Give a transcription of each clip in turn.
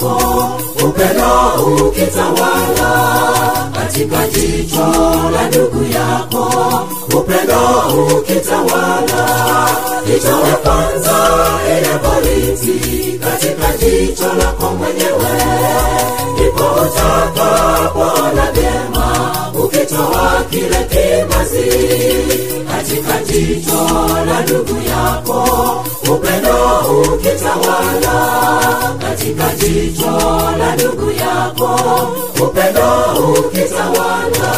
yako upendo ukitawala katika jicho la ndugu yako. Upendo ukitawala itowe kwanza ile boriti katika jicho lako mwenyewe. Ndipo utakapoona vyema ukitoa kile kimazi katika jicho la ndugu yako. Upendo ukitawala katika jicho la ndugu yako. Upendo ukitawala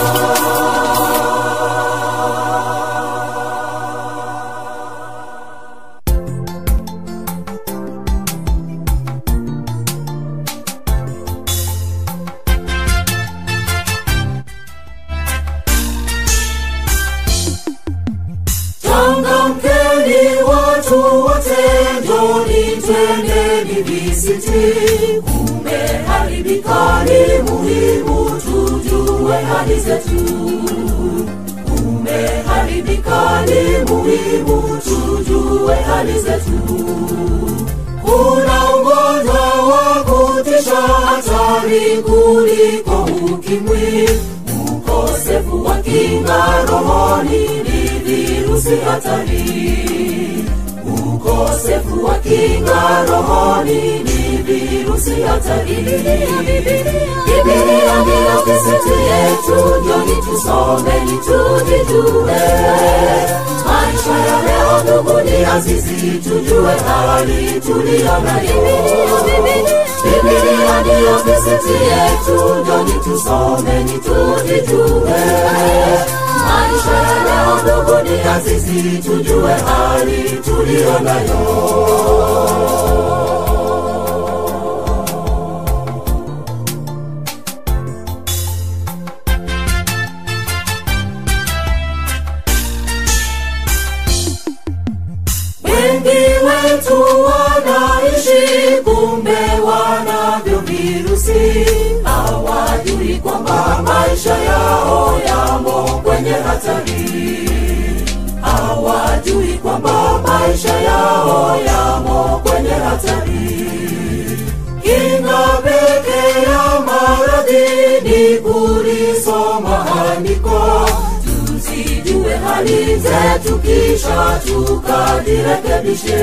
twendeni visiti kumeharibika ni muhimu tujue hali zetu. Kumeharibika ni muhimu tujue hali zetu. Kuna ugonjwa wa kutisha hatari kuliko ukimwi. Ukosefu wa kinga rohoni ni virusi hatari ukosefu wa kinga rohoni ni virusi hatari bibilia ndiyo yetu njoni tusomeni tujijue maisha ya leo ndugu ni azizi tujue hali tuliyo nayo. Bibilia ndiyo kisiti yetu njoni tusomeni tujijue maisha ya leo ndugu ni azizi tujue hali tuliyo nayo. Kumbe wanavyo virusi hawajui kwamba maisha yao yamo kwenye hatari. Hawajui kwamba maisha yao yamo kwenye hatari. Kinga peke ya maradhi ni kulisoma andiko tusijue hali zetu kisha tukajirekebishe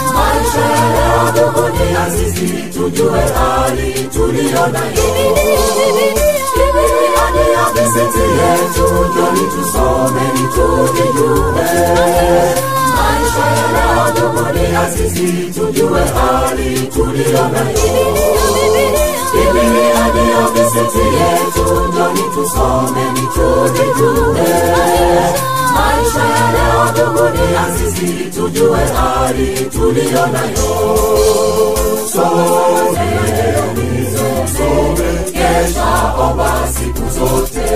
maisha ya leo ndugu ni azizi tujue hali tuliyo nayo bibilia ndiyo kisiti yetu njoni tusomeni tujijue maisha ya leo ndugu ni azizi tujue hali tuliyo nayo bibilia ndiyo kisiti yetu njoni tusomeni tujijue maisha ya leo ndugu ni azizi tujue hali tuliyo nayo someni some kesha omba siku zote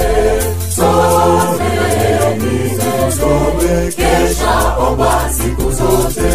someni some kesha omba siku zote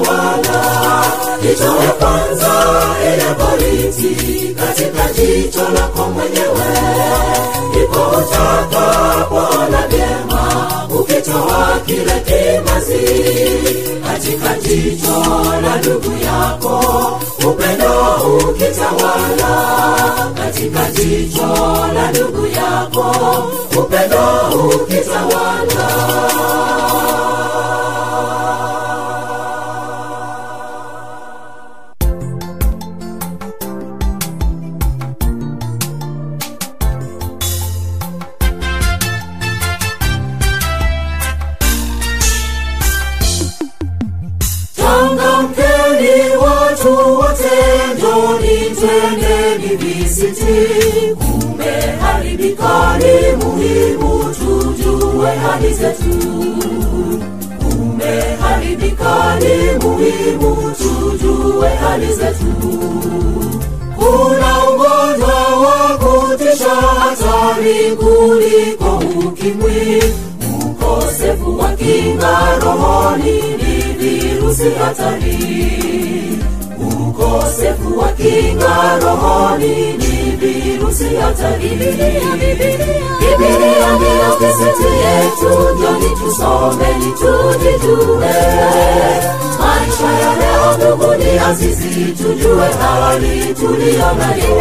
utawala itoe kwanza ile polisi katika jicho lako mwenyewe. Ndipo utakapoona vyema ukitoa kile kimazi katika jicho la ndugu yako. Upendo ukitawala katika jicho la ndugu yako. Upendo twendeni visiti kumeharibika ni muhimu tujue hali zetu. Kumeharibika ni muhimu tujue hali zetu. Kuna ugonjwa wa kutisha hatari kuliko ukimwi. Ukosefu wa kinga rohoni ni virusi hatari ukosefu wa kinga rohoni ni virusi hataribibilia ndiyo keseti yetu njoni tusomeni tujijue maisha ya leo ndugu ni azizi tujue hali tuliyo nayo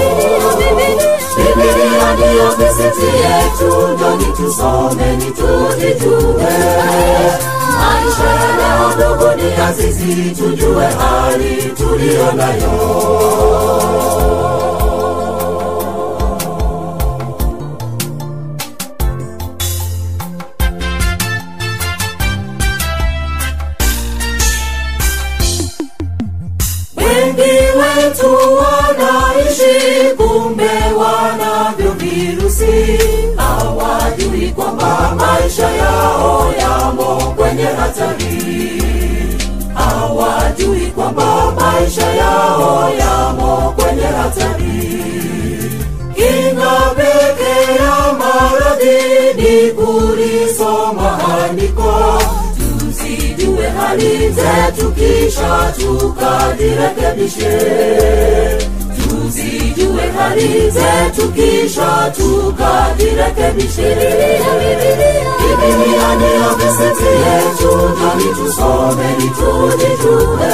ndiyo keseti yetu njoni tusomeni tujijue maisha ya leo ndugu ni azizi tujue hali tuliyo nayo yamo kwenye hatari. Kinga peke ya maradhi ni kulisoma andiko tusijue hali zetu kisha tukajirekebishe tusijue hali zetu kisha tukajirekebishe bibilia yetu njoni tusomeni tujijue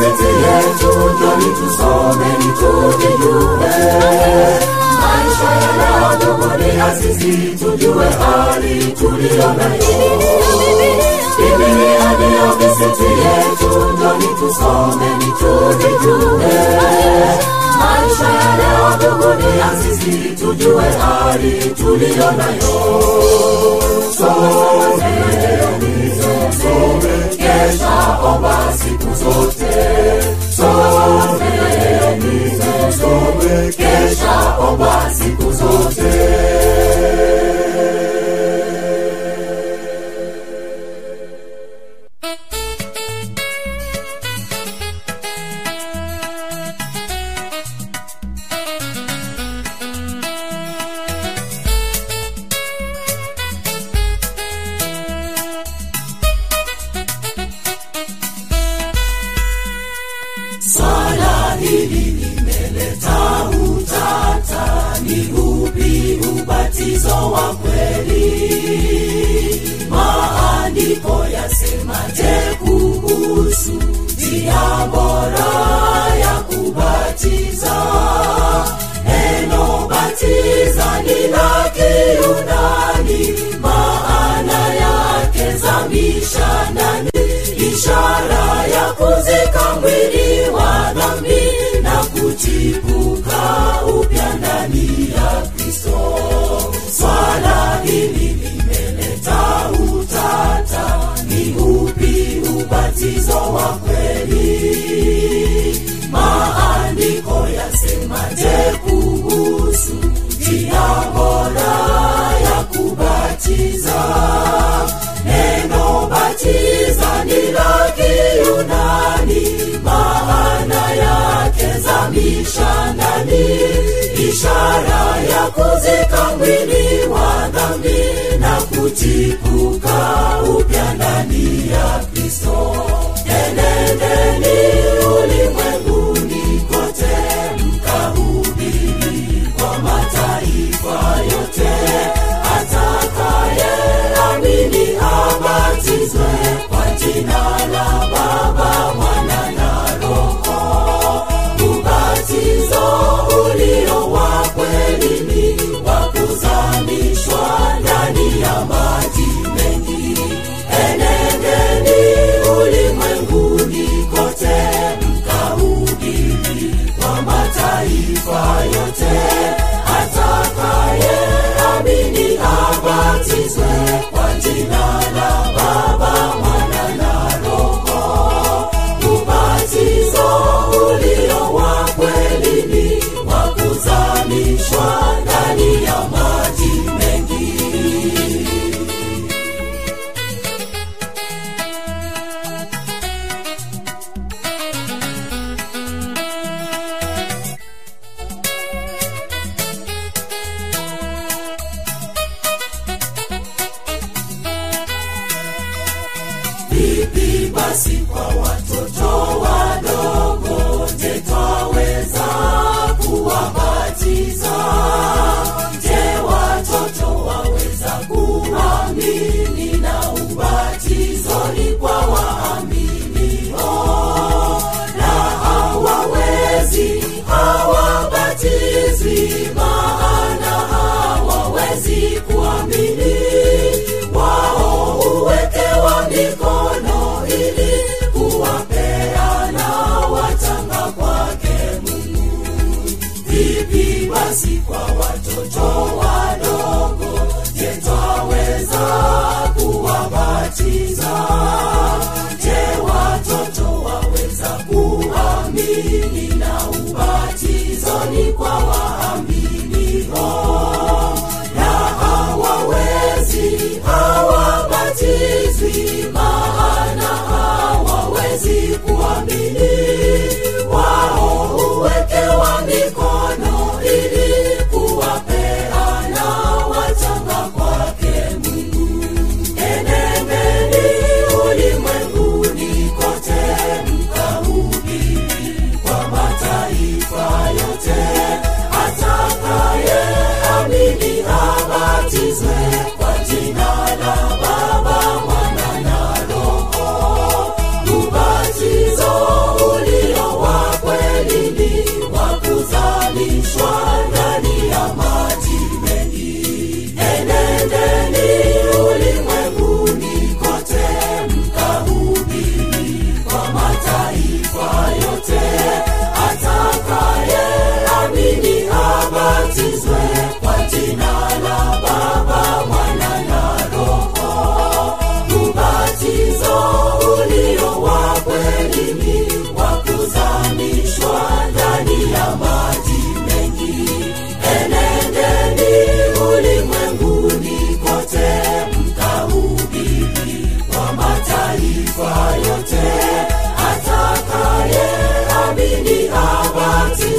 ndiyo kiseti yetu njoni tusomeni tujijue maisha ya leo ndugu ni azizi tujue hali tuliyo nayo bibilia ndiyo kiseti yetu njoni tusomeni tujijue maisha ya leo ndugu ni azizi tujue hali tuliyo nayo someni some kesha omba siku zote someni some kesha omba siku zote ubatizo wa kweli. Maandiko yasemaje kuhusu njia bora ya kubatiza? Neno batiza ni la kiyunani. Maana yake zamisha ndani ishara ya kuzika mwili wa dhambi na kuchipuka upya ndani ya kristo. Enendeni ulimwenguni maji mengi. Enendeni ulimwenguni kote mkahubiri kwa mataifa yote. Atakaye amini abatizwe kwa jina la baba.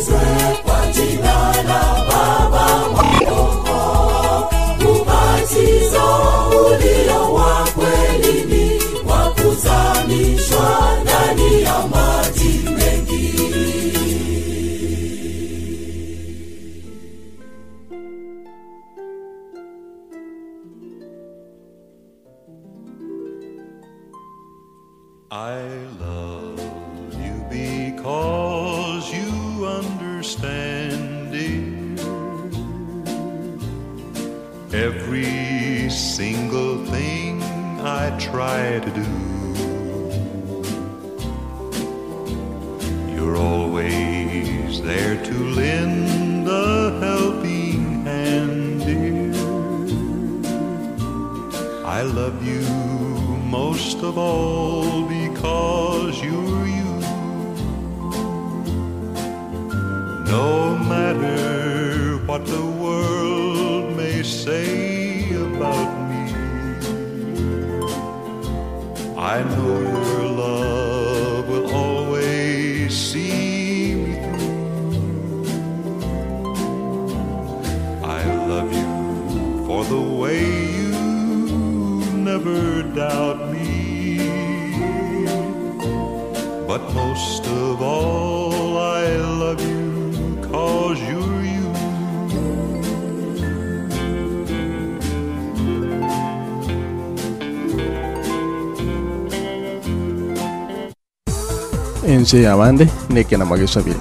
Abatizwe kwa of all ensi abande nekena magisabire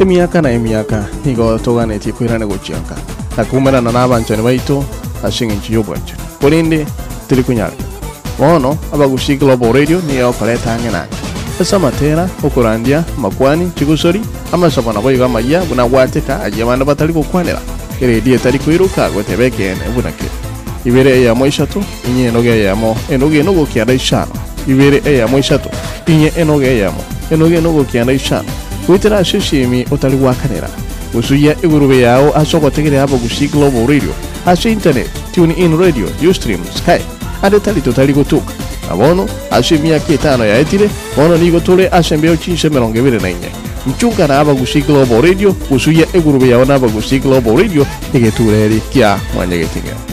emyaka na emyaka nigo toganetie kwirane gochianka nakumerana n'abanchani baito ase eng'encho ya obwanchani korende teri kunyareka bono abagusi global radio niyo okoreta ang'e nange esa matera okurandia makwani chigusori amasomo nabo igo amaya buna gwateka agia bande batari gokwanera eredi etari koiroka goteba ekene bunake. Ibere eyamo isatu inye enoge eyamo enoge enogokianda ishano ibere eyamo isatu inye enoge eyamo enoge enogokianda ishano gwitera ase eshimi otari gwakanera gusuya igurube yao ase abo global radio. Ase internet tune in radio ustream sky. Adetali totali totari gotuka na bono ase emiaka etano yaetire bono nigo tore ase mbeo chinshe mirongo ibere na mchunga na abagusi global radio usuya igurube yao na abagusi global radio igetureri kia mwanyegeting'eo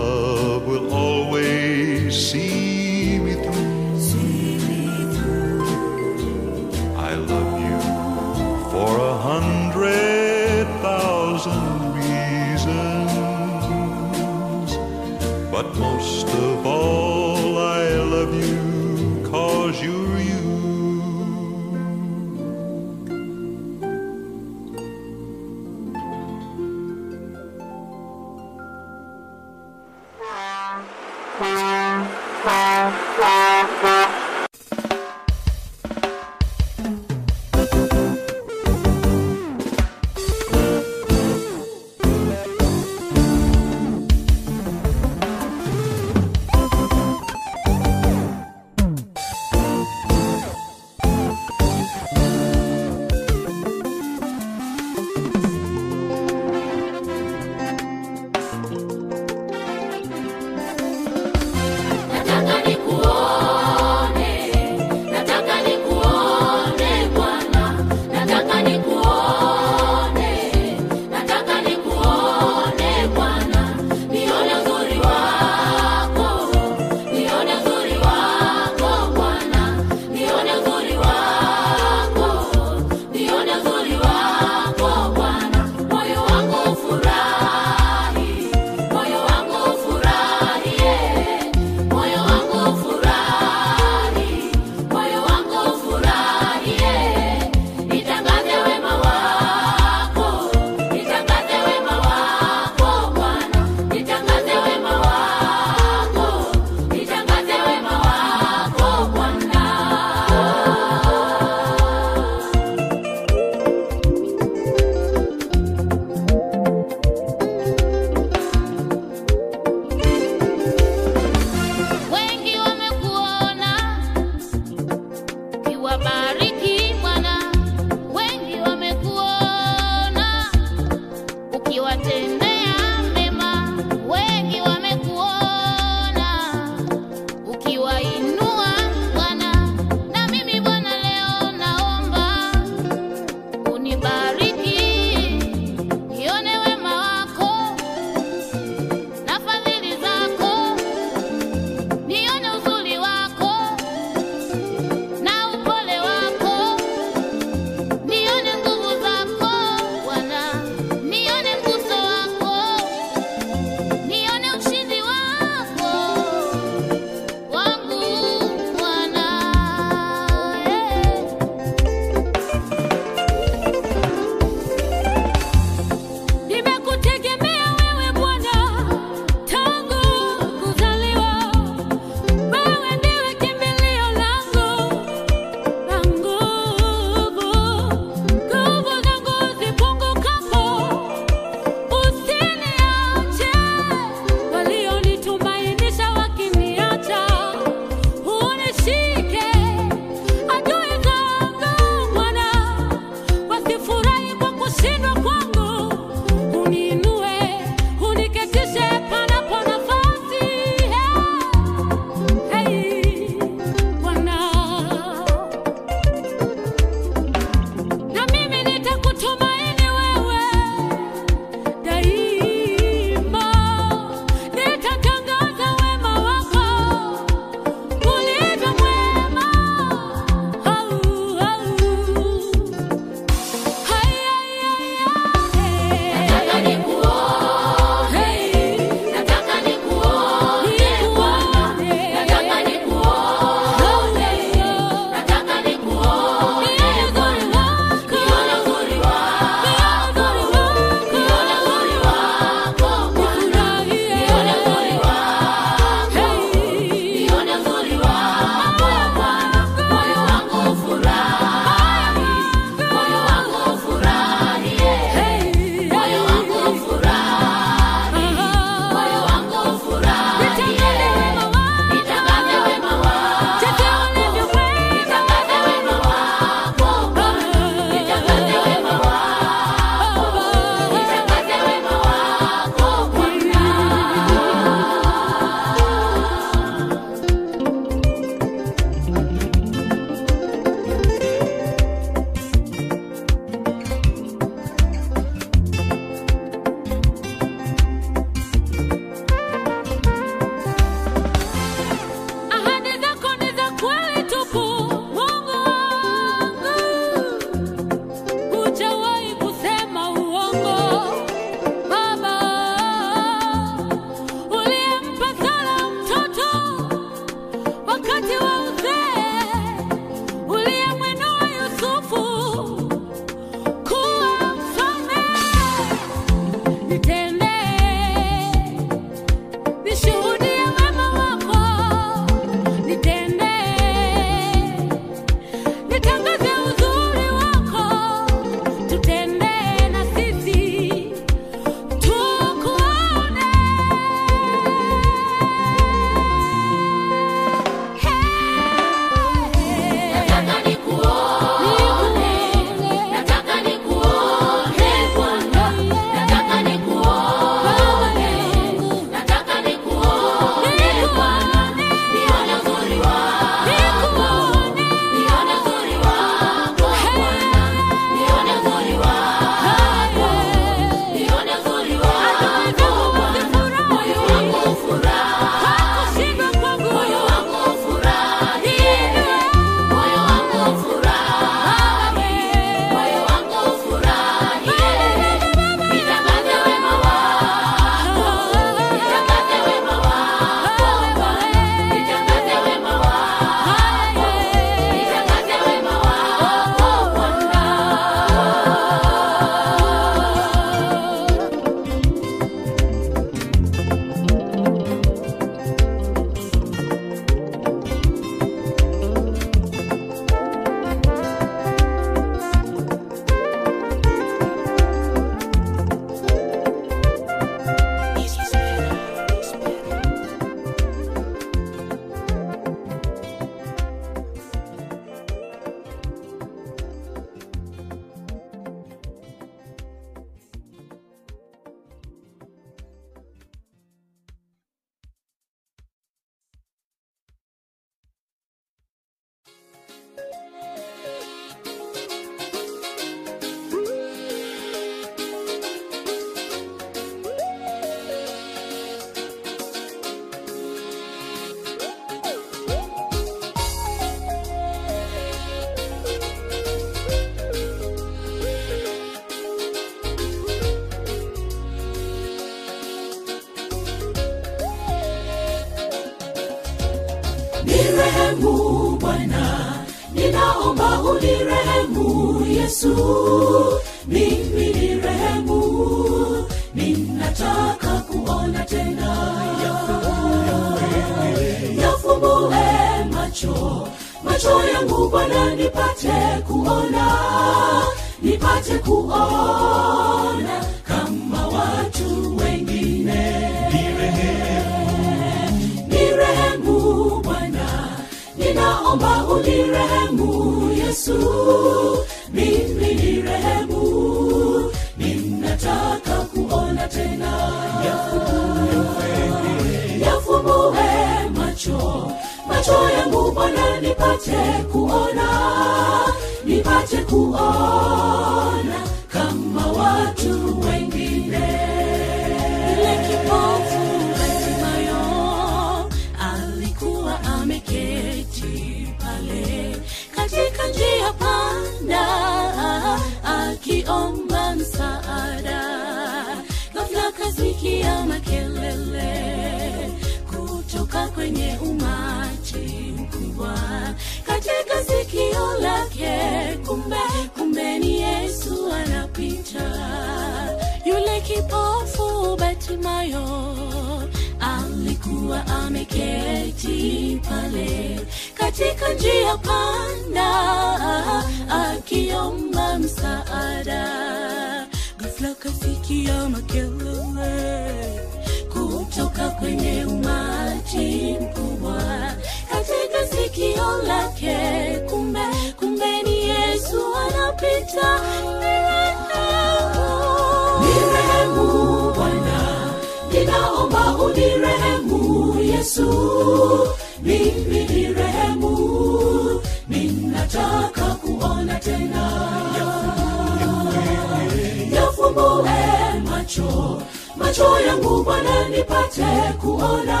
macho macho yangu bwana nipate kuona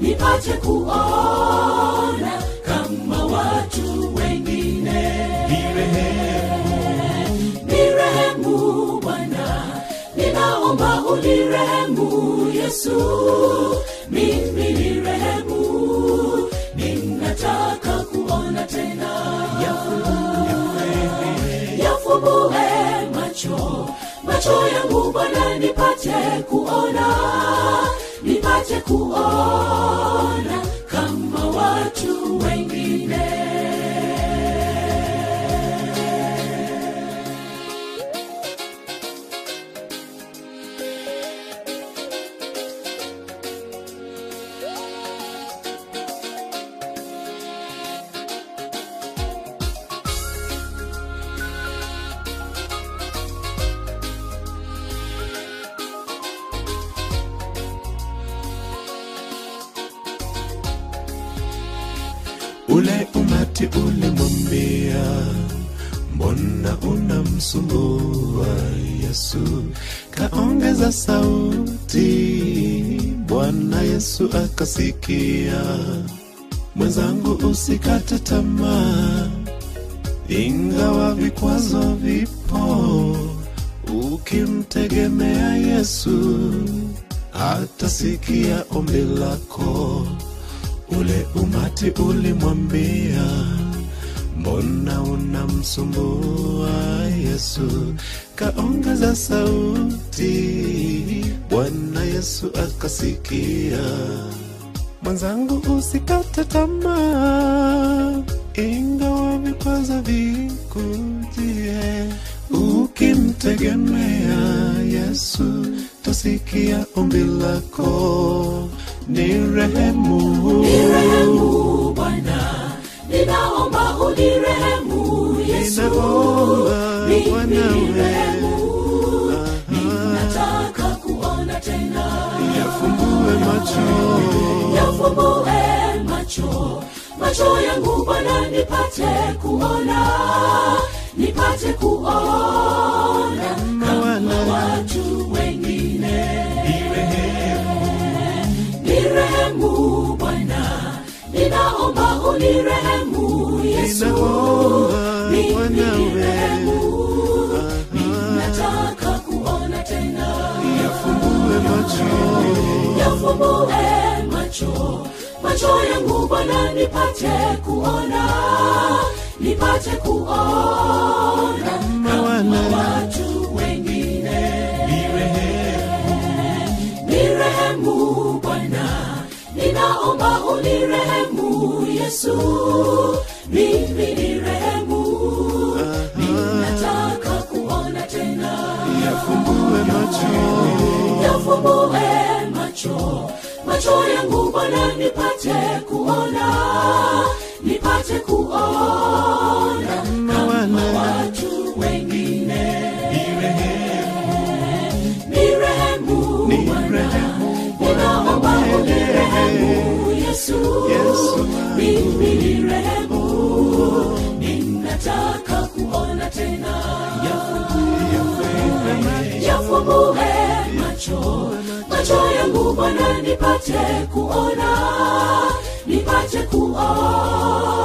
nipate kuona kama watu wengine. Nirehemu nirehemu bwana ninaomba unirehemu yesu. Mimi nirehemu ninataka kuona tena. Yafumbue macho macho yangu bwana nipate kuona nipate kuona kama watu wengine kaongeza sauti bwana yesu akasikia. Mwenzangu usikate tamaa ingawa vikwazo vipo ukimtegemea yesu atasikia ombi lako. Ule umati ulimwambia mbona unamsumbua yesu? Kaongeza sauti. Bwana yesu akasikia. Mwenzangu usikate tamaa. Ingawa vikwazo vikujie. Ukimtegemea yesu tasikia ombi lako. Ni rehemu. Nirehemu bwana ninaomba unirehemu yesu. Nirehemu. ninataka kuona tena. Yafumbue macho. Yafumbue macho. Macho yangu bwana nipate kuona. Nipate kuona kama watu wengine. Nirehemu. Bwana ninaomba unirehemu yesu. Ninaomba Mimi Bwana we. nirehemu. ninataka kuona tena. Yafumbue macho. Yafumbue macho. Macho yangu bwana nipate kuona. Nipate kuona. Kama watu wengine. Nirehemu bwana. Ninaomba unirehemu yesu mimi nirehemu ninataka kuona tena. Yafumbue macho. Yafumbue macho. Macho yangu bwana nipate kuona nipate kuona bwana nipate kuona nipate kuona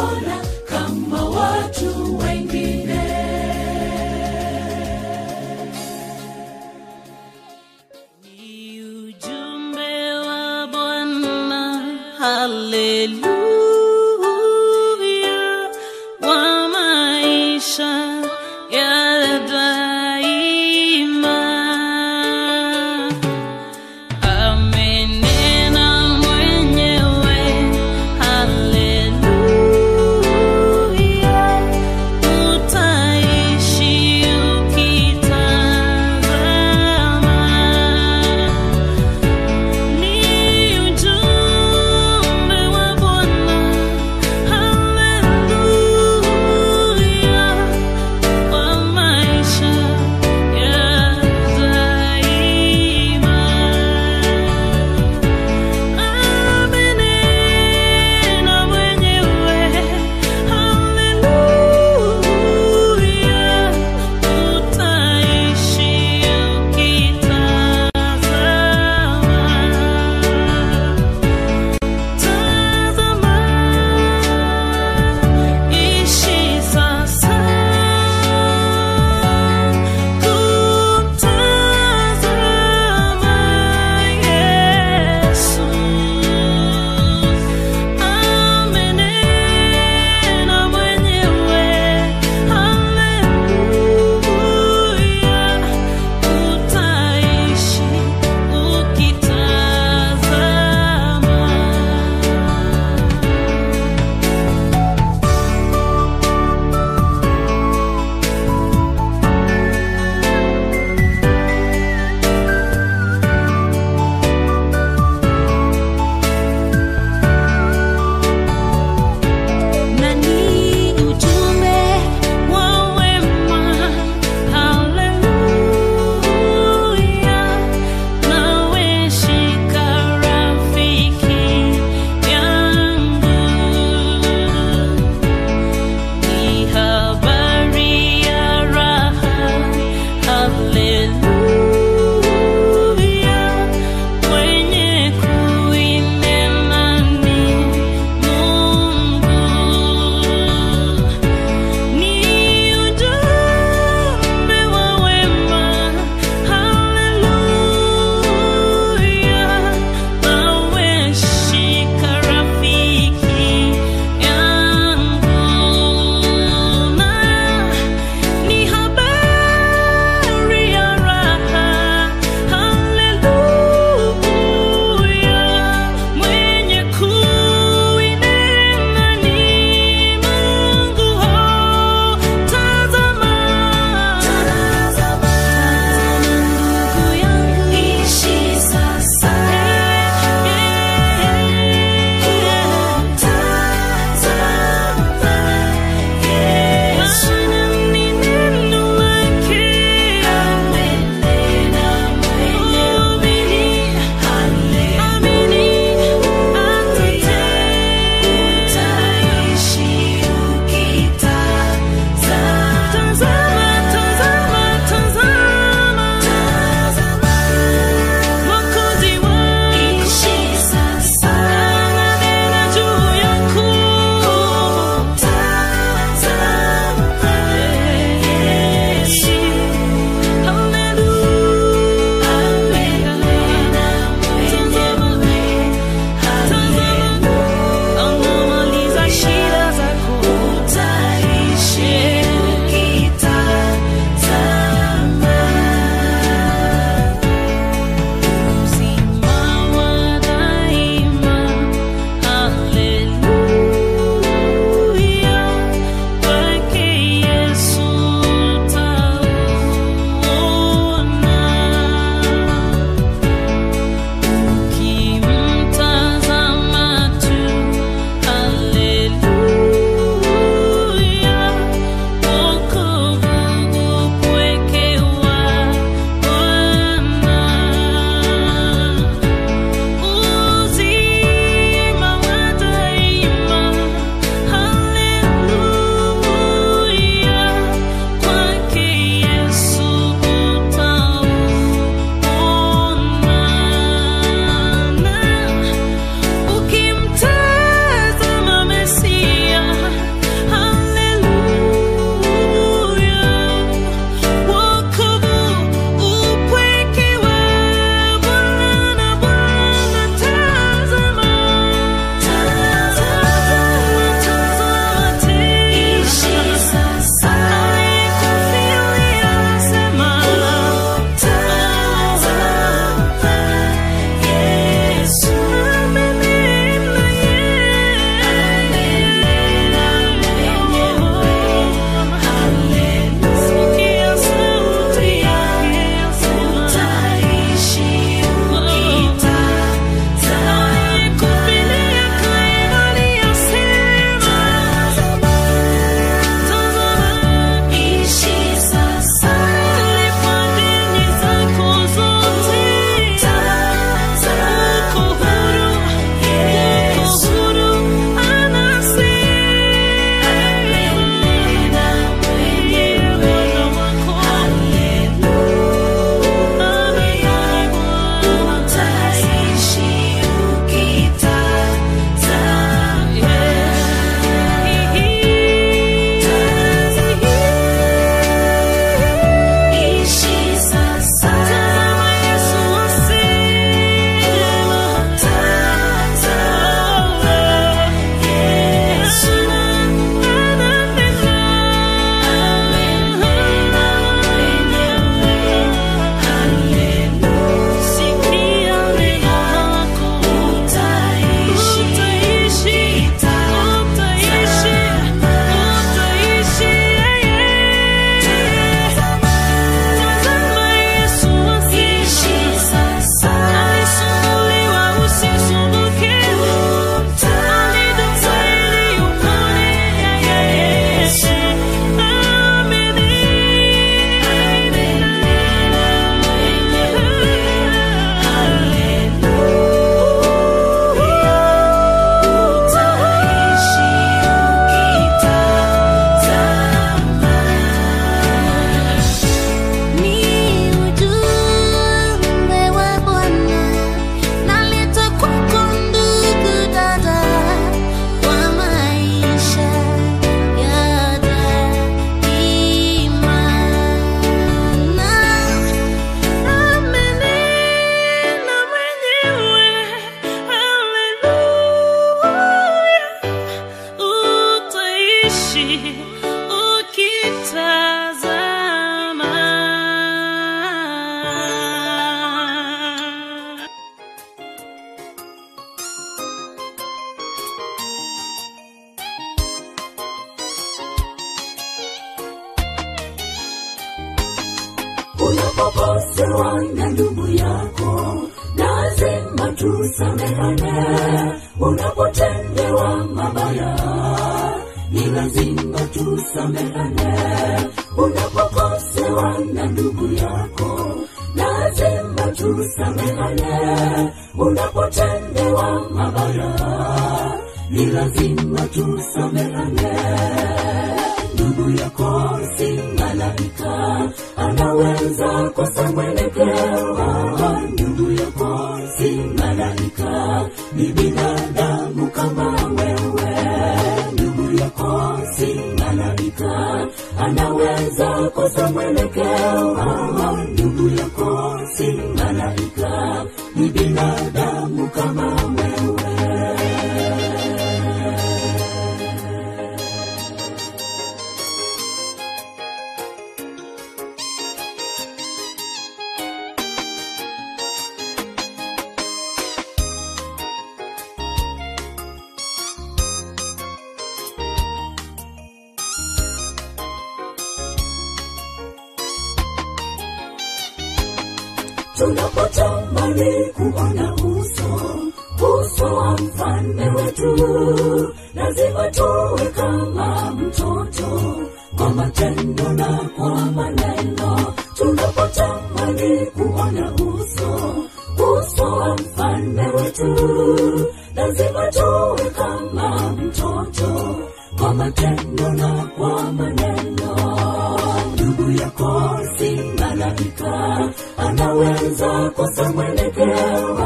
kwako si malaika, anaweza kosa mwelekeo.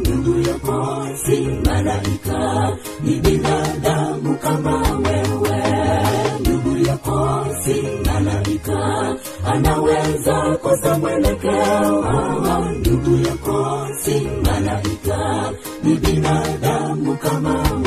Ndugu yako si malaika, ni binadamu kama wewe. Ndugu yako si malaika, anaweza kosa mwelekeo. Ndugu yako si malaika, ni binadamu kama wewe.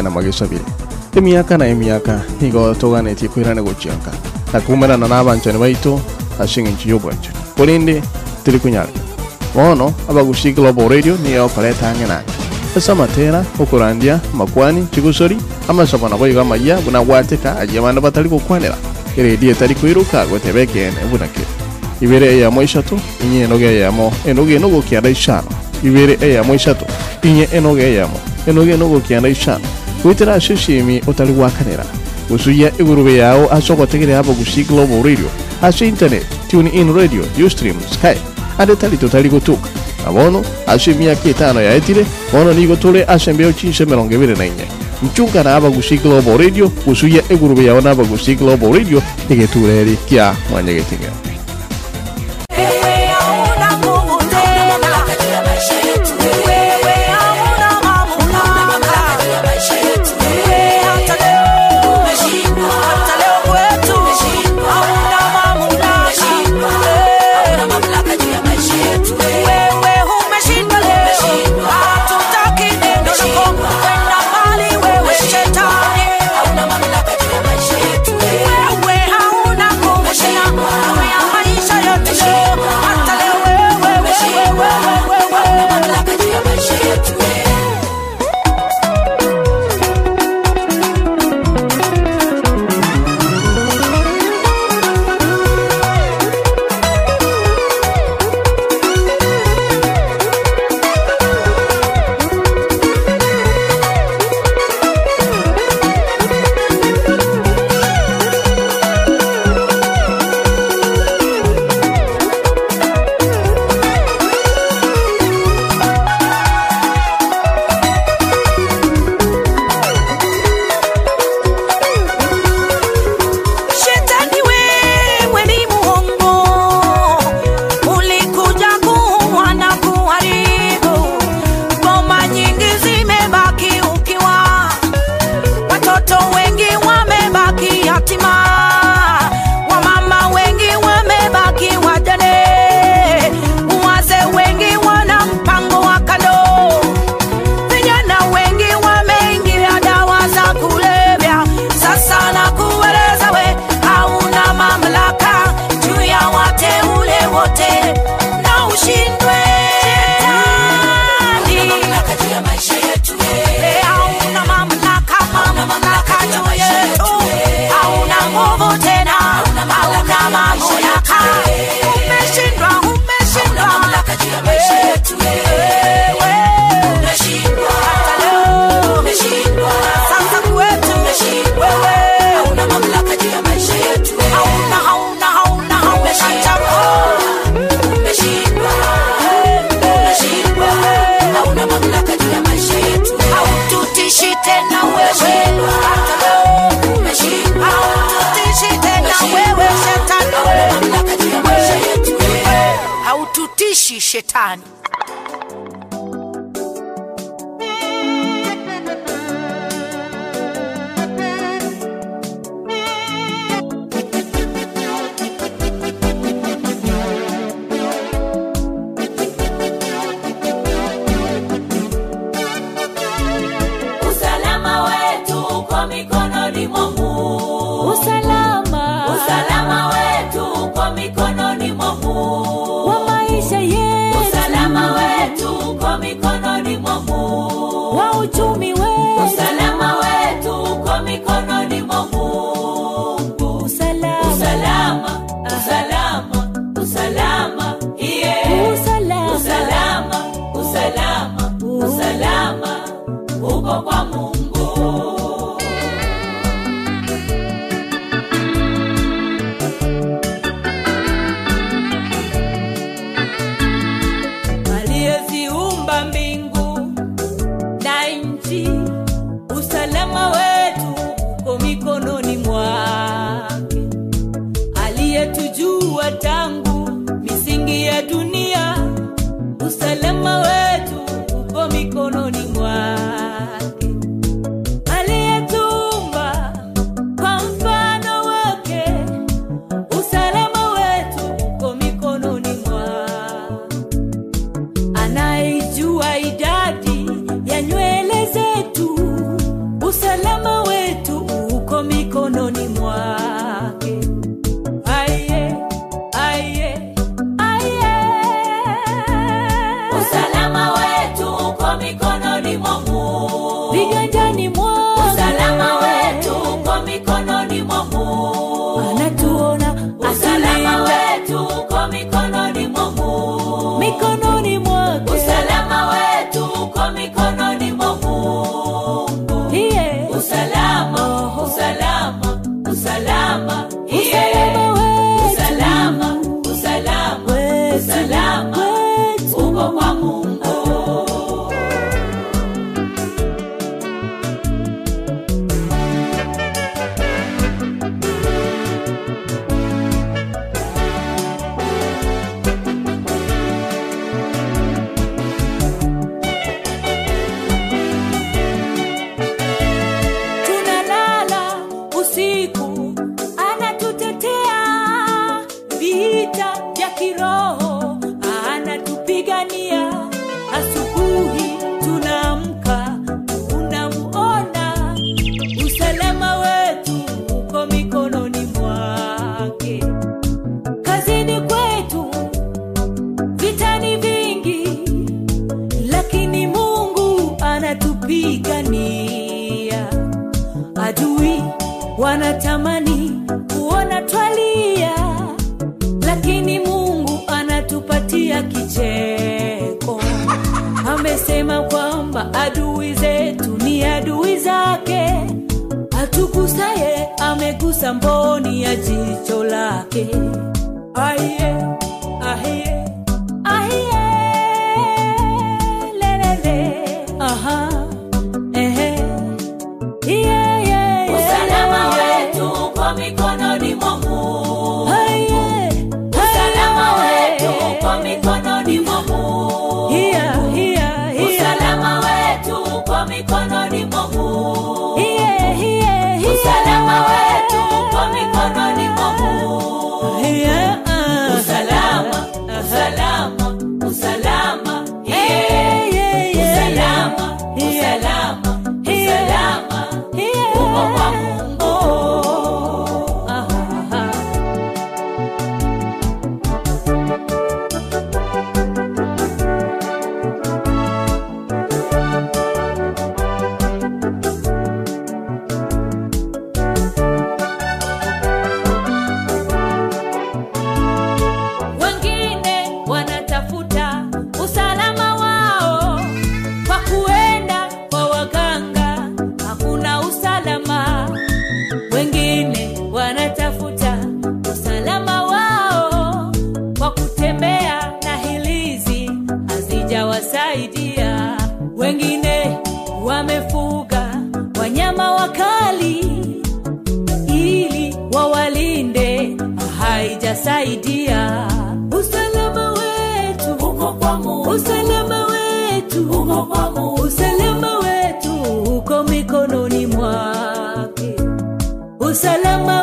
Nekena magesabire emyaka na emyaka nigo toganetie kwirane gochianka na kumerana n'abanchani baito ase eng'encho ya obwanchani korende tiri kunyareka bono abagusi global radio niyo okoreta ang'e nange ase amatera okorandia makwani chigusori amasabo nabo igo amaya buna gwateka agia bande batari gokwanera eredio etari koiruka goteba ekene buna kere ibere eyamo isato inye enoge eyamo enoge enogokianda ishano ibere eyamo isato inye enoge eyamo enoge enogokianda ishano gwitera ase oshimi usuya igurube yao ase ogotegerera abagusi global radio. Ase internet tune in radio ustream skype ande tari totari gotuka na bono ase emiaka etano yaetire bono nigo tore ase mbeo chinse emerongo ebere na inye mchunga na abagusi global radio usuya igurube yao na abagusi global radio egetureri kia mwanya utasaidia. Usalama wetu uko kwa Mungu, usalama wetu uko kwa Mungu, usalama wetu uko mikononi mwake, usalama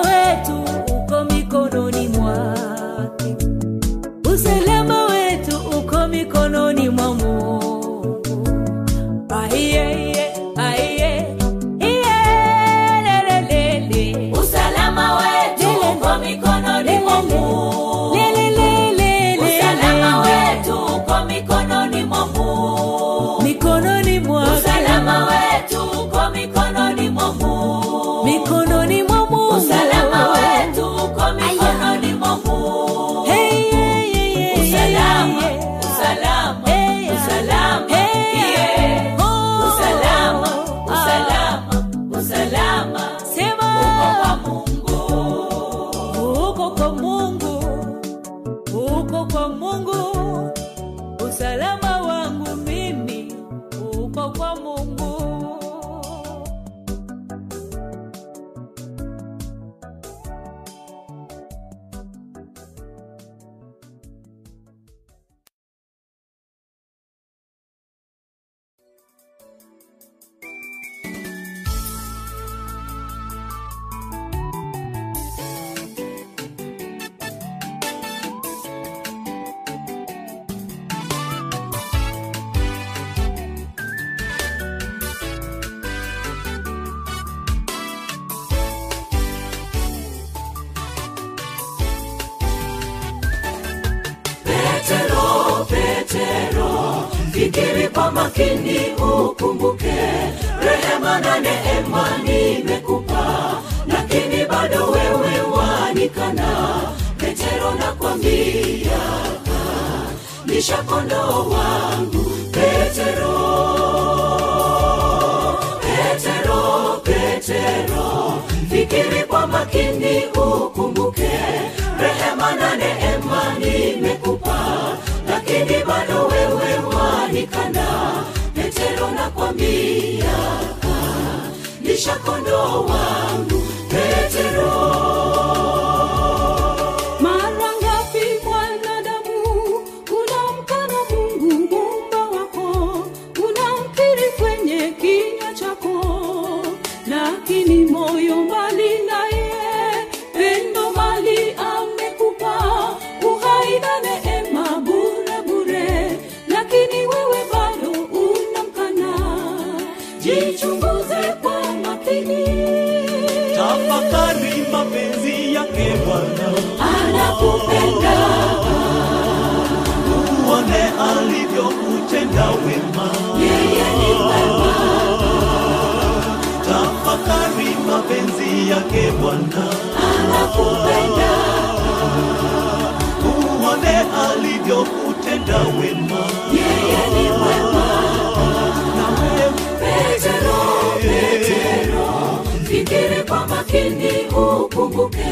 fikiri kwa makini ukumbuke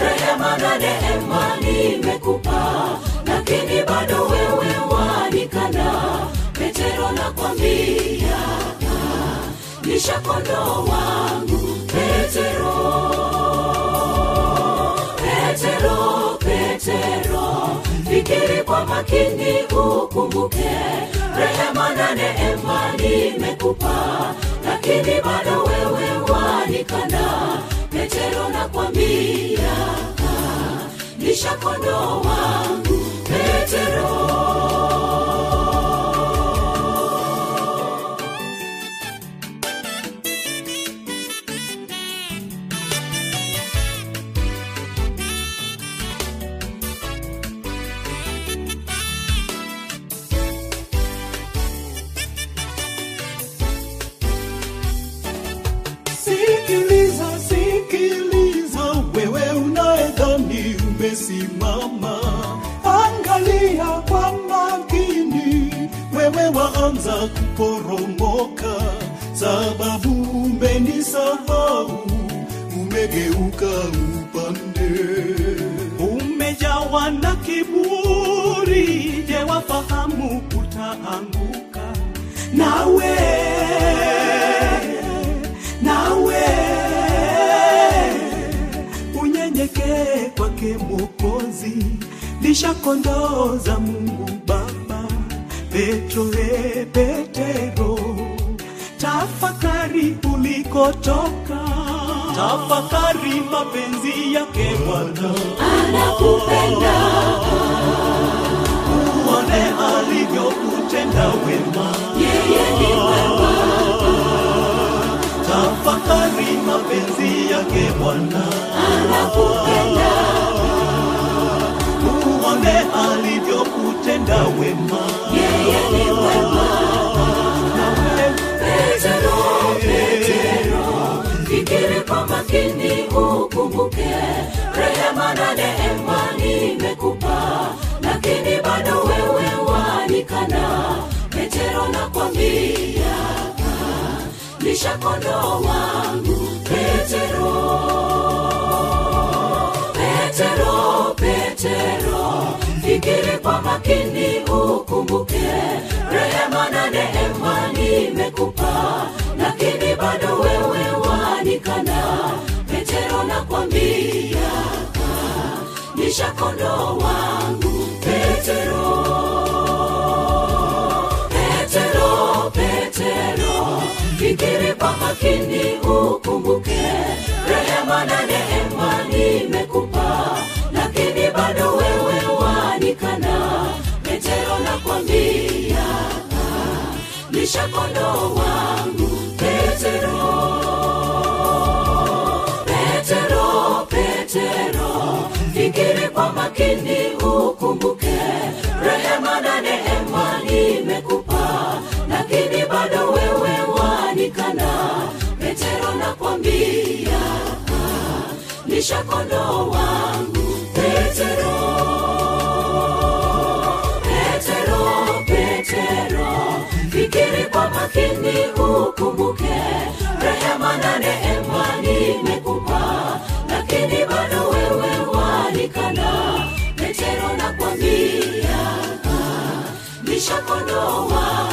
rehema na neema nimekupa lakini bado wewe wanikana. Petero nakwambia nishakondo wangu petero petero fikiri kwa makini ukumbuke rehema na neema nimekupa. Lakini bado wewe wanikana petero nakwambia nishakondo wangu petero umesimama angalia kwa makini wewe waanza kuporomoka. Sababu umenisahau umegeuka upande. Umejawa na kiburi je wafahamu utaanguka nawe nawe unyenyekee kwake mwokozi lisha kondoo za mungu baba petro e petero. Tafakari ulikotoka. Tafakari mapenzi yake bwana. Anakupenda. Uone alivyokutenda wema. Yeye ni mwema. Tafakari mapenzi yake bwana. Anakupenda uone alivyokutenda wema. Yeye makini ukumbuke. Rehema na neema nimekupa lakini bado wewe wanikana. Petero nakwambia lishakondo wangu. Petero petero petero fikiri kwa makini ukumbuke. Rehema na neema nimekupa lakini bado wewe wanikana. Petero nakwambia nishakondo wangu. Petero petero petero fikiri kwa makini ukumbuke. Rehema na neema nimekupa nishakondo wangu petero. Petero petero. Fikiri kwa makini ukumbuke. Rehema na neema nimekupa. Lakini bado wewe wanikana. Petero nakwambia nishakondo wangu petero petero fikiri kwa makini ukumbuke rehema na neema nimekupa. Lakini bado wewe walikana petero nakwambia nishakondo wangu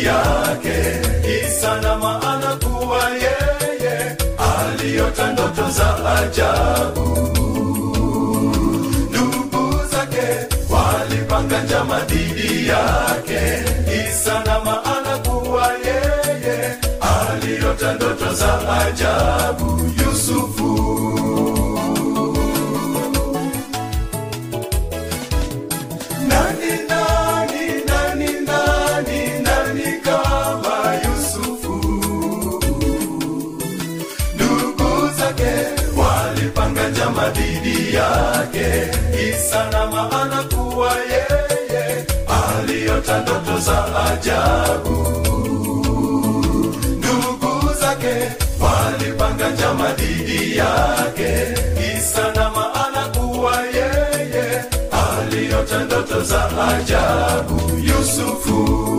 dhidi yake. Kisa na maana kuwa yeye aliota ndoto za ajabu. Ndugu zake walipanga njama dhidi yake. Kisa na maana kuwa yeye aliota ndoto za ajabu yake. Kisa na maana kuwa yeye aliota ndoto za ajabu. Ndugu zake walipanga njama dhidi yake. Kisa na maana kuwa yeye aliota ndoto za ajabu. Yusufu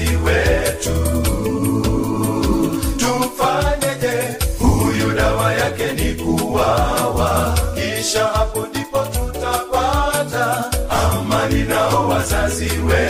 wazazi wetu. Tufanyeje? Huyu dawa yake ni kuwawa kisha hapo ndipo tutapata amani nao wazazi wetu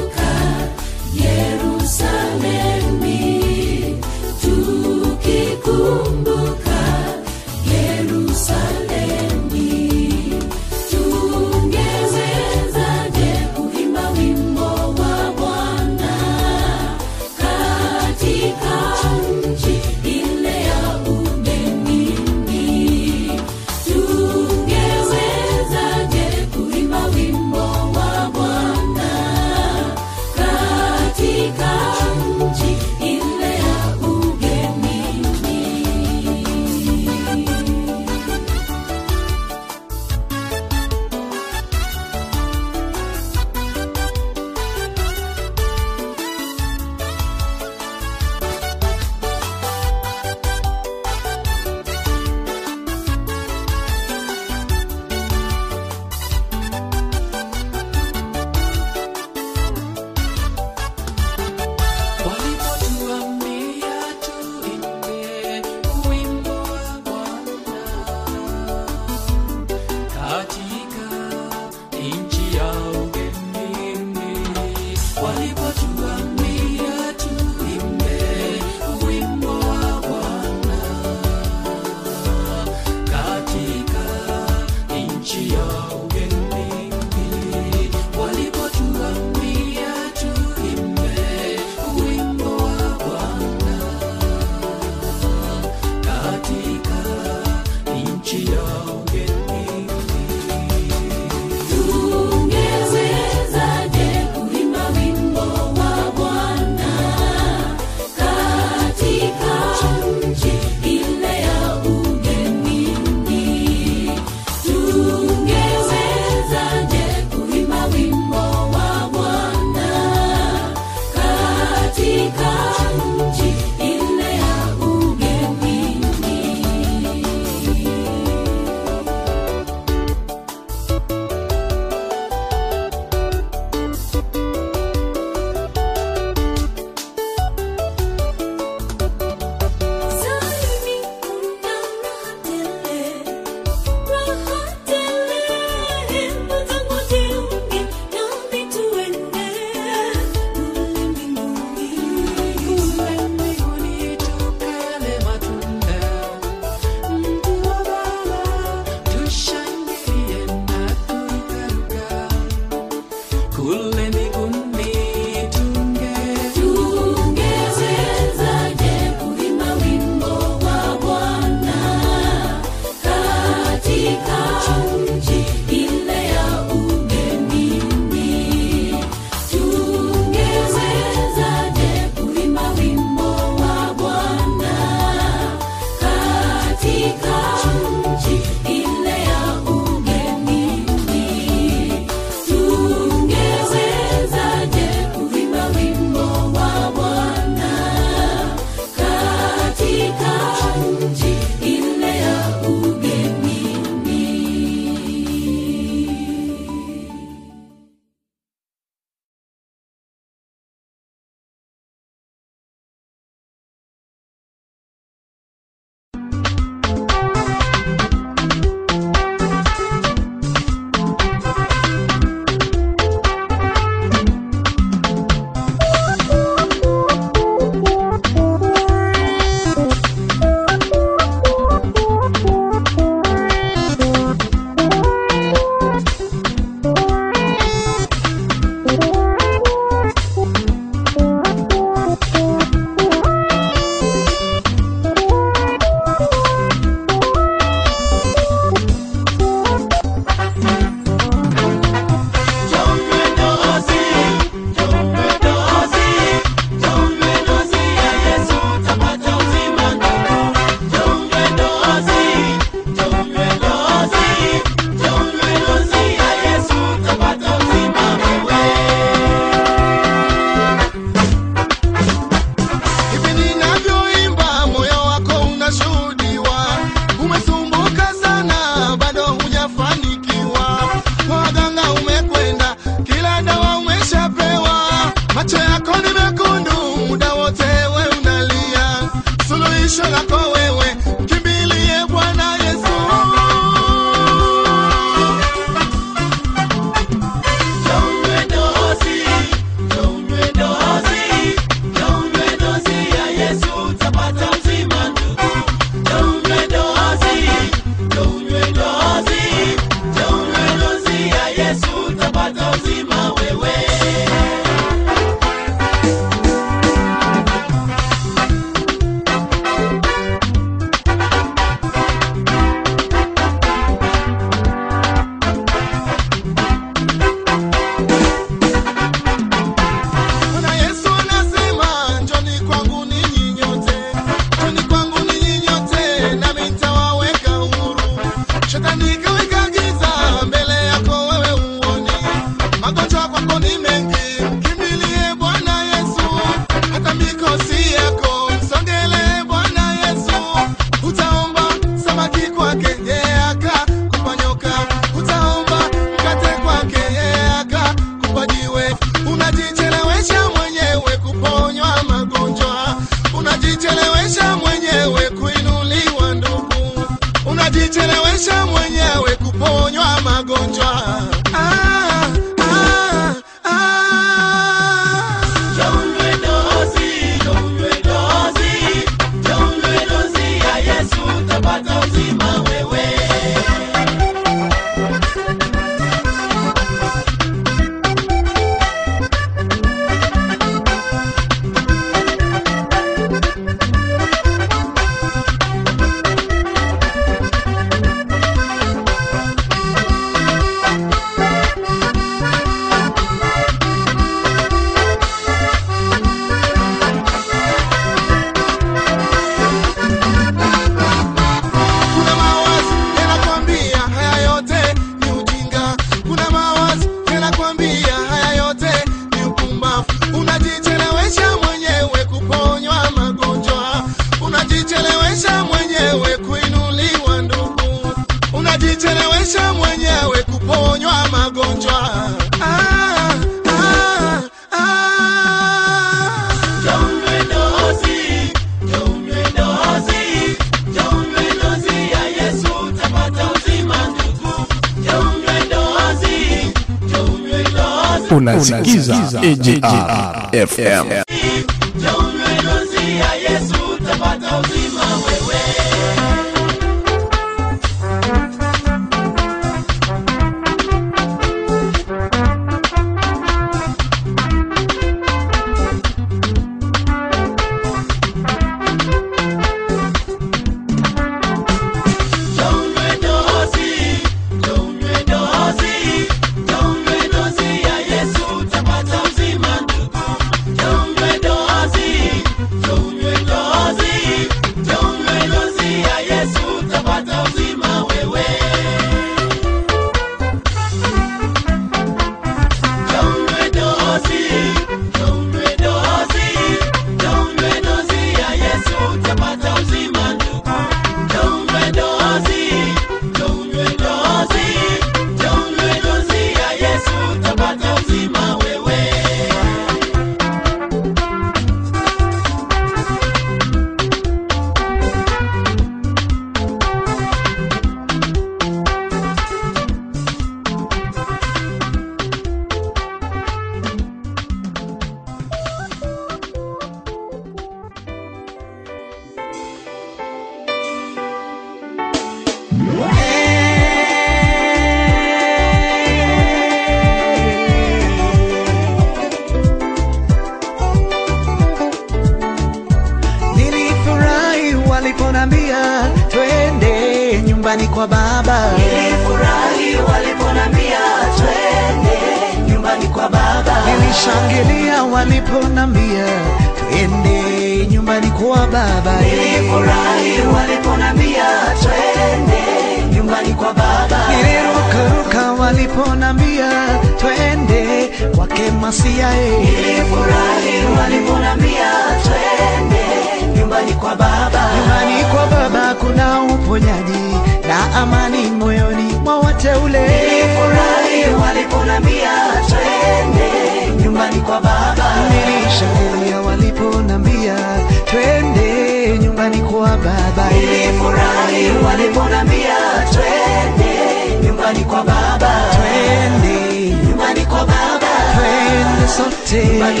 sote nyumbani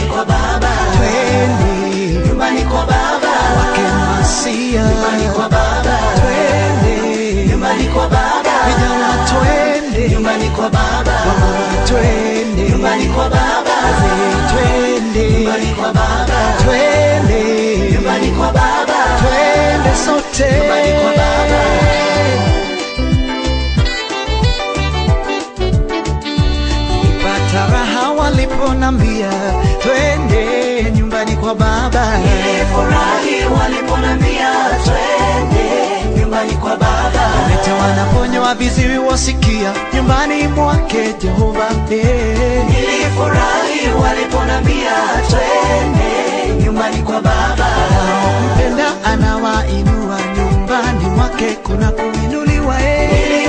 twende nyumbani kwa baba, wake masia. Twende. Nyumbani kwa baba, vijana twende. Nyumbani kwa baba, mama twende. Nyumbani kwa baba, wazee twende. Nyumbani kwa baba, twende. Nyumbani kwa baba, twende sote. waliponambia twende nyumbani kwa baba. Nilifurahi waliponambia twende nyumbani kwa baba. Walete wanaponywa viziwi wasikia nyumbani mwake Jehova. Nilifurahi waliponambia twende nyumbani kwa baba. Mpenda anawainua nyumbani mwake kuna kuinuliwa. Hey.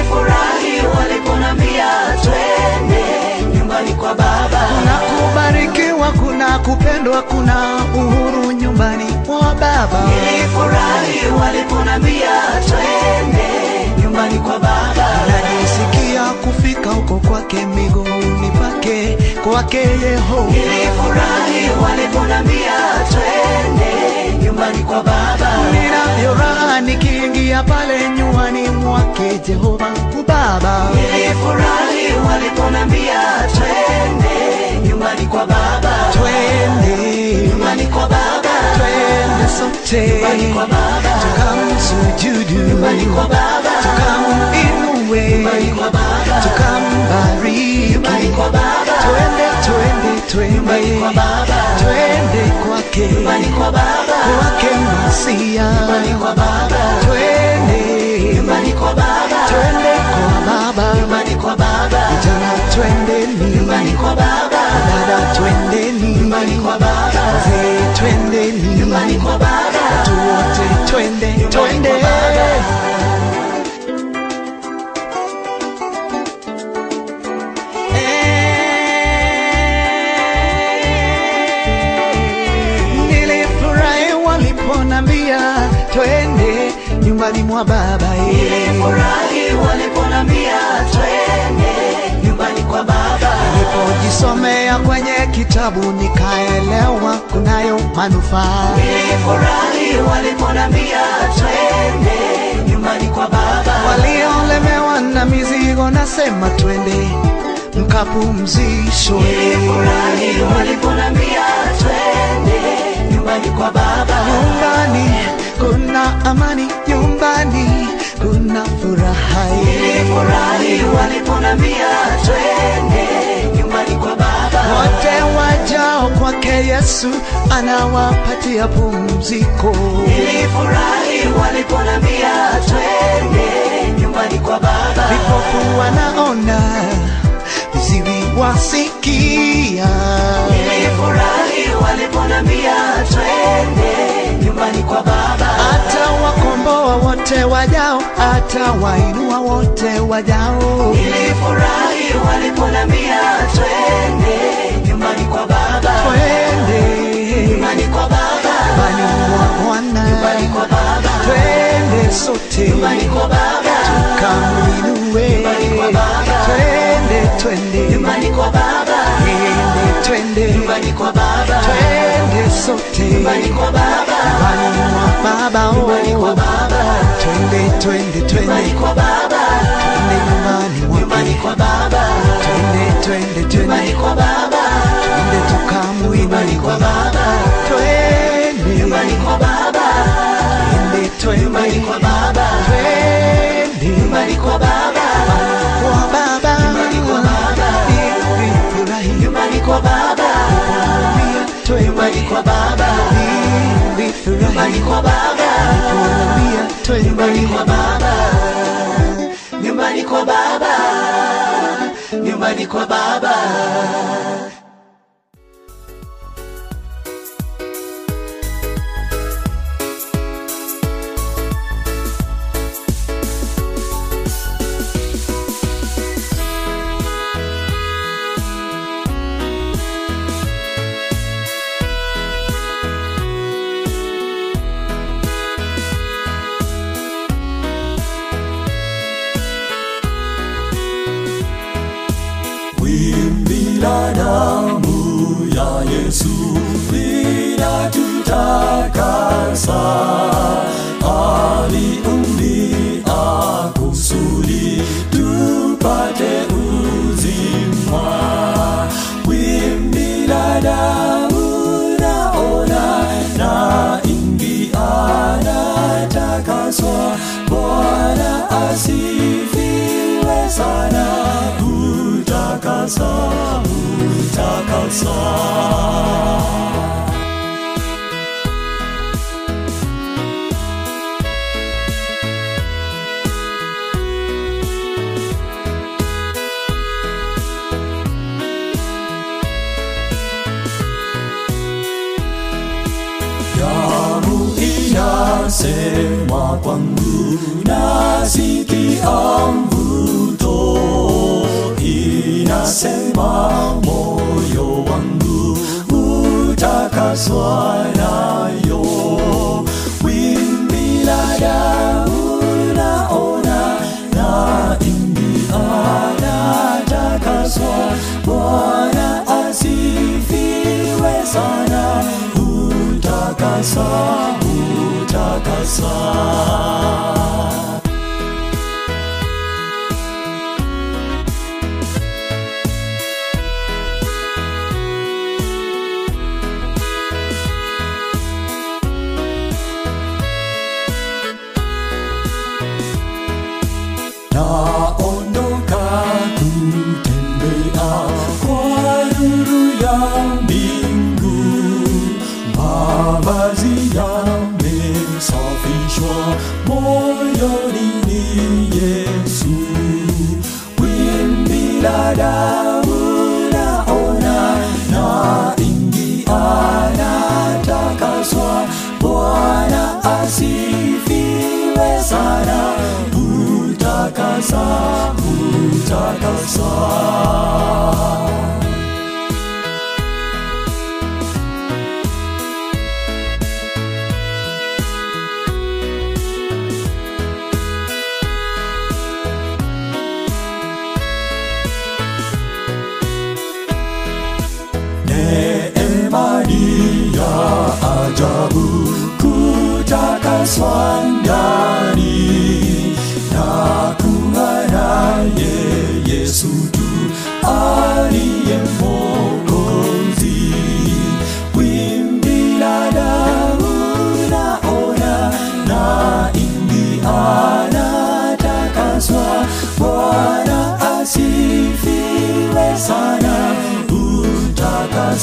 Kuna kubarikiwa kuna kupendwa kuna uhuru nyumbani mwa baba. Nilifurahi waliponambia twende nyumbani kwa baba. Najisikia kufika huko kwake miguuni pake kwake Yehova. Nilifurahi waliponambia twende nyumbani kwa baba. Ninavyo raha nikiingia pale nyumbani mwake Jehova Baba. Nilifurahi waliponambia twende nyumbani kwa baba. Twende nyumbani kwa baba twende sote kwa baba tukambariki nyumbani kwa baba twende twende twende twende kwake kwake Masia twende twende kwa baba baba. Vijana twendeni. Nyumbani kwa baba. Dada twendeni. Nyumbani kwa baba. Wazee twendeni. Nyumbani kwa baba. Watu wote twende twende. nilifurahi waliponambia twende nyumbani mwa baba nilifurahi waliponambia twende nyumbani kwa baba. Nilipojisomea kwenye kitabu nikaelewa kunayo manufaa. Nilifurahi waliponambia twende nyumbani kwa baba. Waliolemewa na mizigo nasema twende mkapumzishwe. Nilifurahi waliponambia twende nyumbani kwa baba. Nyumbani kuna amani nyumbani kuna furaha. Nilifurahi waliponambia twende nyumbani kwa baba. Wote wajao kwake yesu anawapatia pumziko. Nilifurahi waliponambia twende nyumbani kwa baba. Vipofu wanaona viziwi wasikia nilifurahi waliponambia twende nyumbani kwa baba wote wajao hata wainua wote wajao. Nilifurahi waliponambia twende nyumbani kwa baba. Twende nyumbani kwa baba. nyumbani kwa bwana. Nyumbani kwa baba. Twende sote nyumbani kwa baba. tukamwinue Nyumbani kwa Baba. twende twende. Nyumbani kwa baba twende nyumbani kwa baba twende sote nyumbani kwa baba nyumbani mwa baba oh. Nyumbani kwa Baba. twende twende nyumbani twende kwa baba twende nyumbani nyumbani kwa baba twende twende nyumbani twende kwa baba twende nyumbani kwa baba twende nyumbani kwa baba twende twende nyumbani kwa baba twende nyumbani kwa baba kwa baba. Nyumbani kwa baba. Nyumbani kwa baba. Nyumbani kwa baba. Nyumbani kwa baba damu ya Yesu inatutakasa, aliumbia kusudi tupate uzima. Wimbi la damu naona na ingia natakaswa, Bwana asifiwe sana, utakasa, ta cao xa sẽ ma quang du na si ti am vu to ina sẽ mang utakaswa nayo wimbi la na ingia natakaswa bwana asifiwe sana. Utakasa utakasa mbingu mavazi yamesafishwa moyoni ni yesu. Wimbi la damu naona na ingia natakaswa bwana asifiwe sana. Utakasa utakasa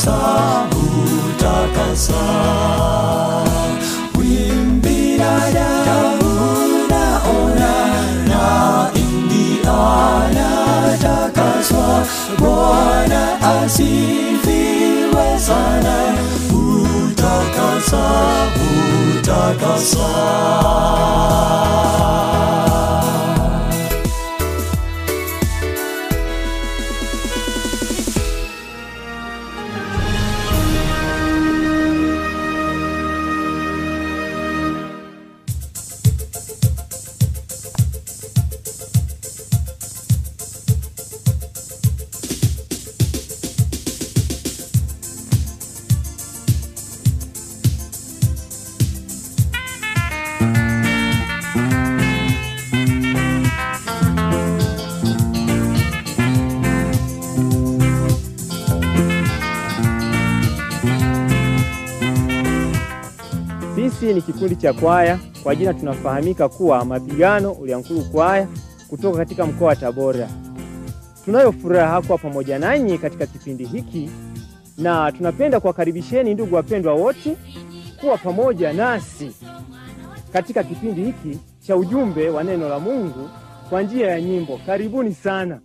utakasa. Utakasa wimbi na ingia natakaswa bwana asifiwe sana. Utakasa utakasa Cha kwaya, kwa jina tunafahamika kuwa Mapigano Uliankuru Kwaya kutoka katika mkoa wa Tabora. Tunayo furaha kuwa pamoja nanyi katika kipindi hiki, na tunapenda kuwakaribisheni ndugu wapendwa wote kuwa pamoja nasi katika kipindi hiki cha ujumbe wa neno la Mungu kwa njia ya nyimbo. Karibuni sana.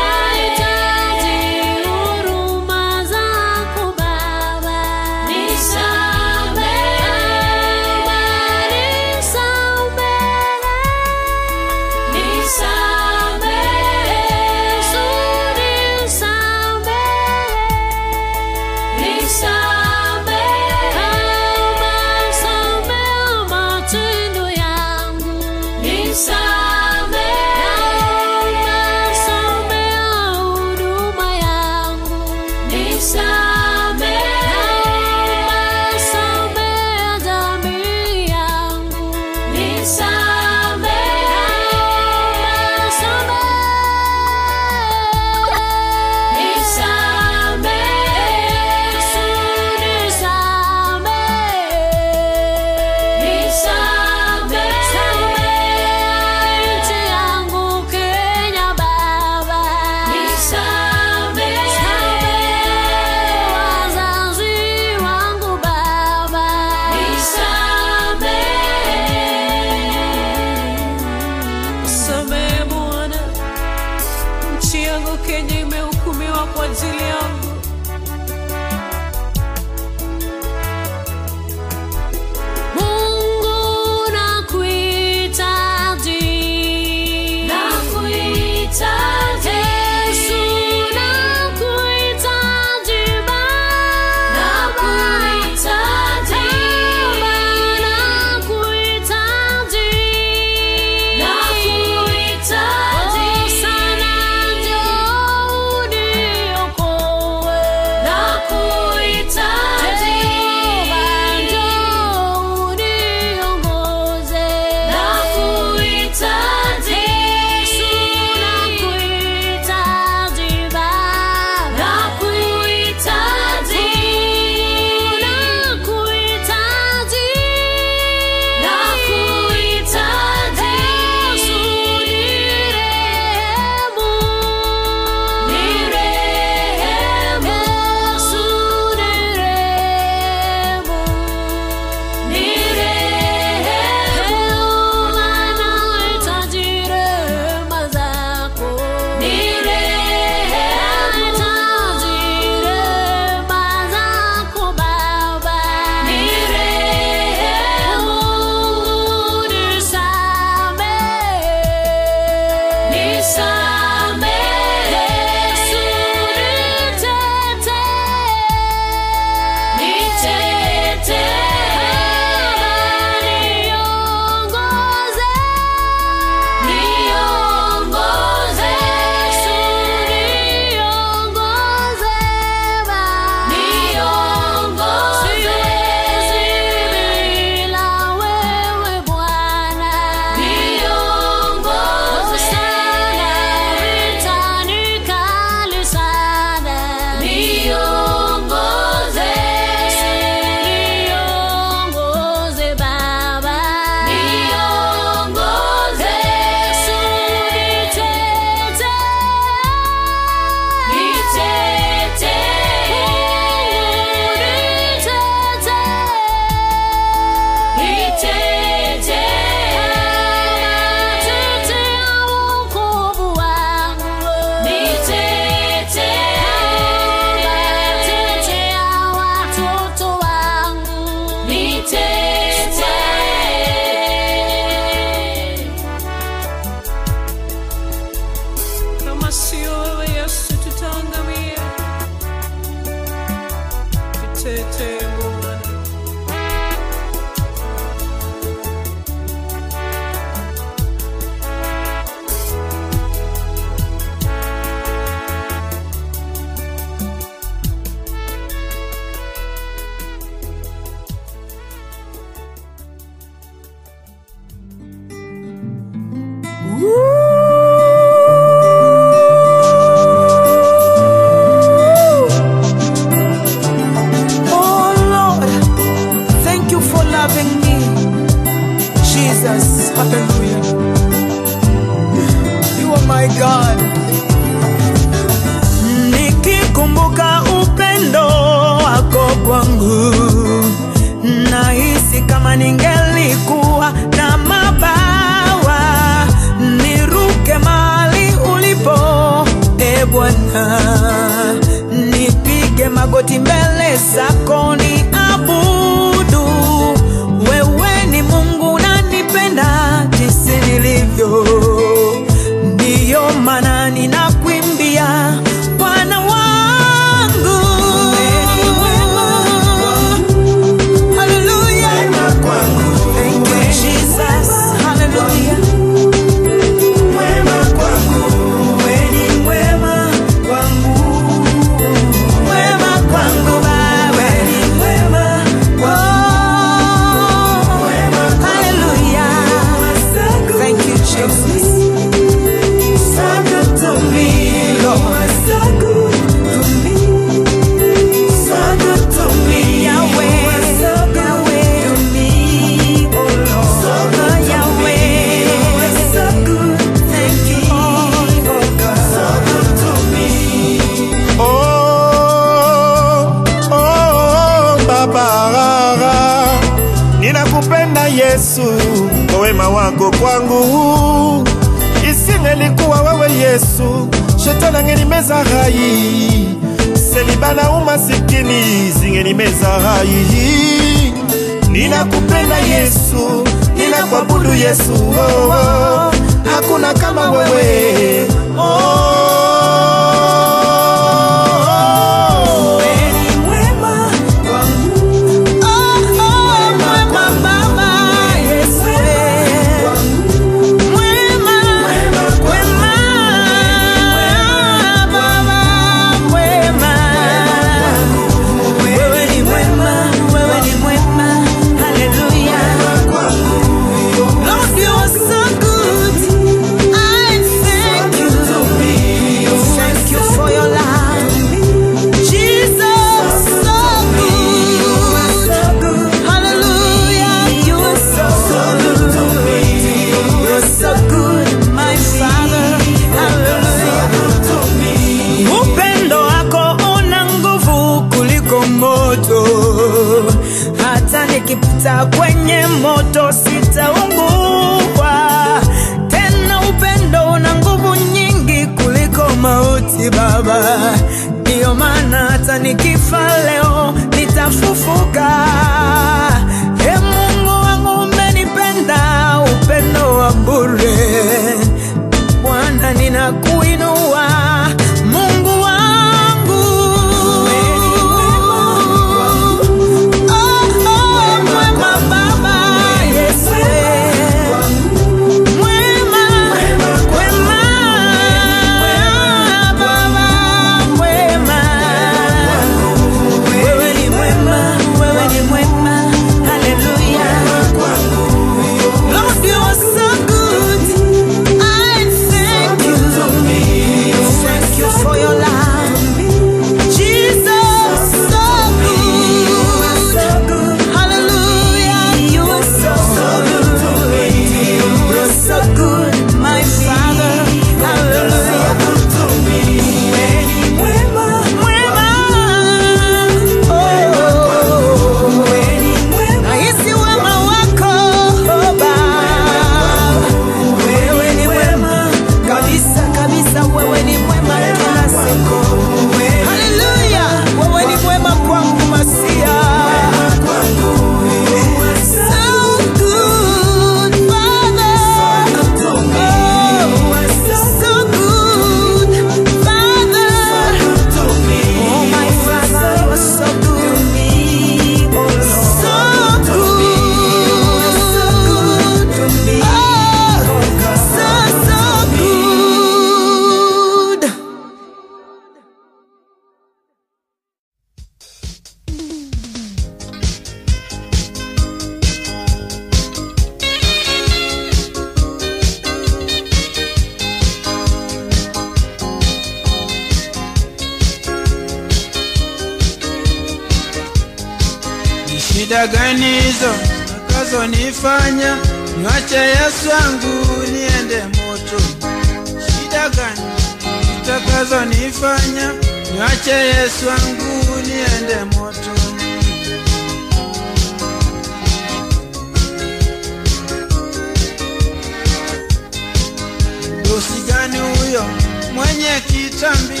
Kitambi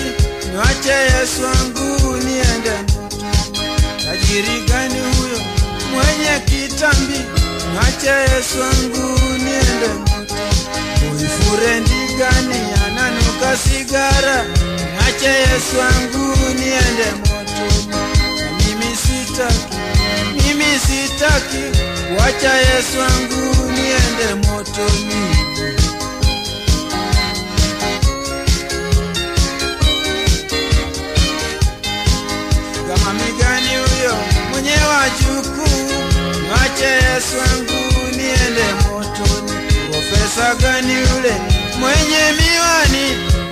niwache Yesu wangu niende moto? Tajiri gani huyo mwenye kitambi niwache Yesu wangu niende moto? Boyfriend gani ananuka sigara niwache Yesu wangu niende moto? Mimi sitaki, mimi sitaki wacha Yesu wangu niende motoni. Wajukuu, mwache Yesu wangu niende motoni. Profesa gani yule mwenye miwani,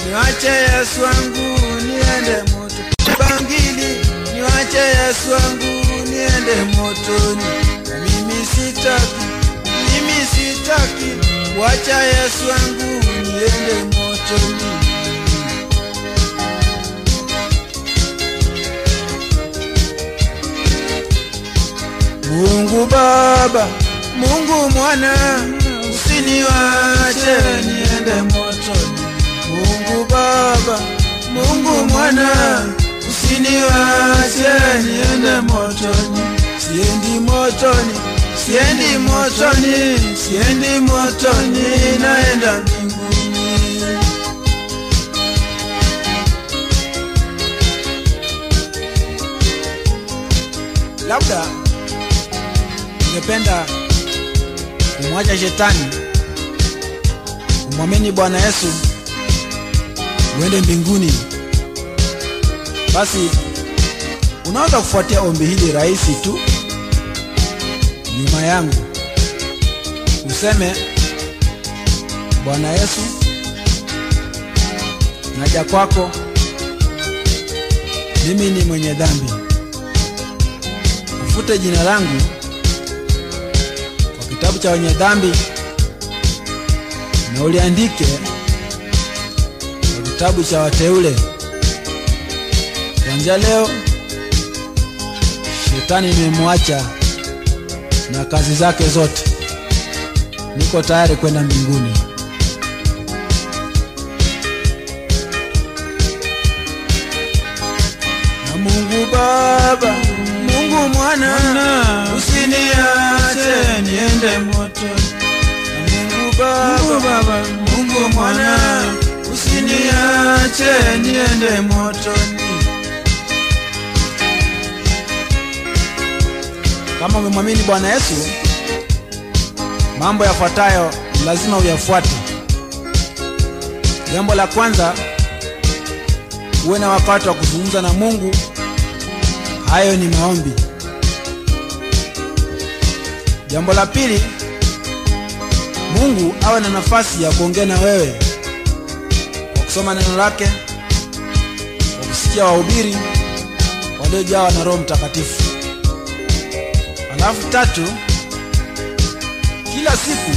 niwache Yesu wangu niende moto. Bangili, niwache Yesu wangu niende motoni. Mimi sitaki, mimi sitaki, wacha Yesu wangu niende motoni. Mungu Baba, Mungu Mwana, usiniwache niende motoni. Mungu Baba, Mungu Mwana, usiniwache niende motoni. Siendi motoni, siendi motoni, siendi motoni, naenda mbinguni. Labda ungependa kumwacha shetani umwamini Bwana Yesu uende mbinguni, basi unaweza kufuatia ombi hili rahisi tu. Nyuma yangu, useme: Bwana Yesu, naja kwako, mimi ni mwenye dhambi, ufute jina langu kitabu cha wenye dhambi na uliandike na kitabu cha wateule. Kuanzia leo shetani nimemwacha na kazi zake zote, niko tayari kwenda mbinguni. Na Mungu Baba, Mungu Mwana, usiniache niende moto. Mungu Baba Mungu Mwana, usiniache niende motoni. Kama umemwamini Bwana Yesu, mambo yafuatayo lazima uyafuate. Jambo la kwanza, uwe na wakati wa kuzungumza na Mungu. Hayo ni maombi. Jambo la pili, Mungu awe na nafasi ya kuongea na wewe kwa kusoma neno lake, kwa kusikia wahubiri waliojawa na Roho Mtakatifu. Alafu tatu, kila siku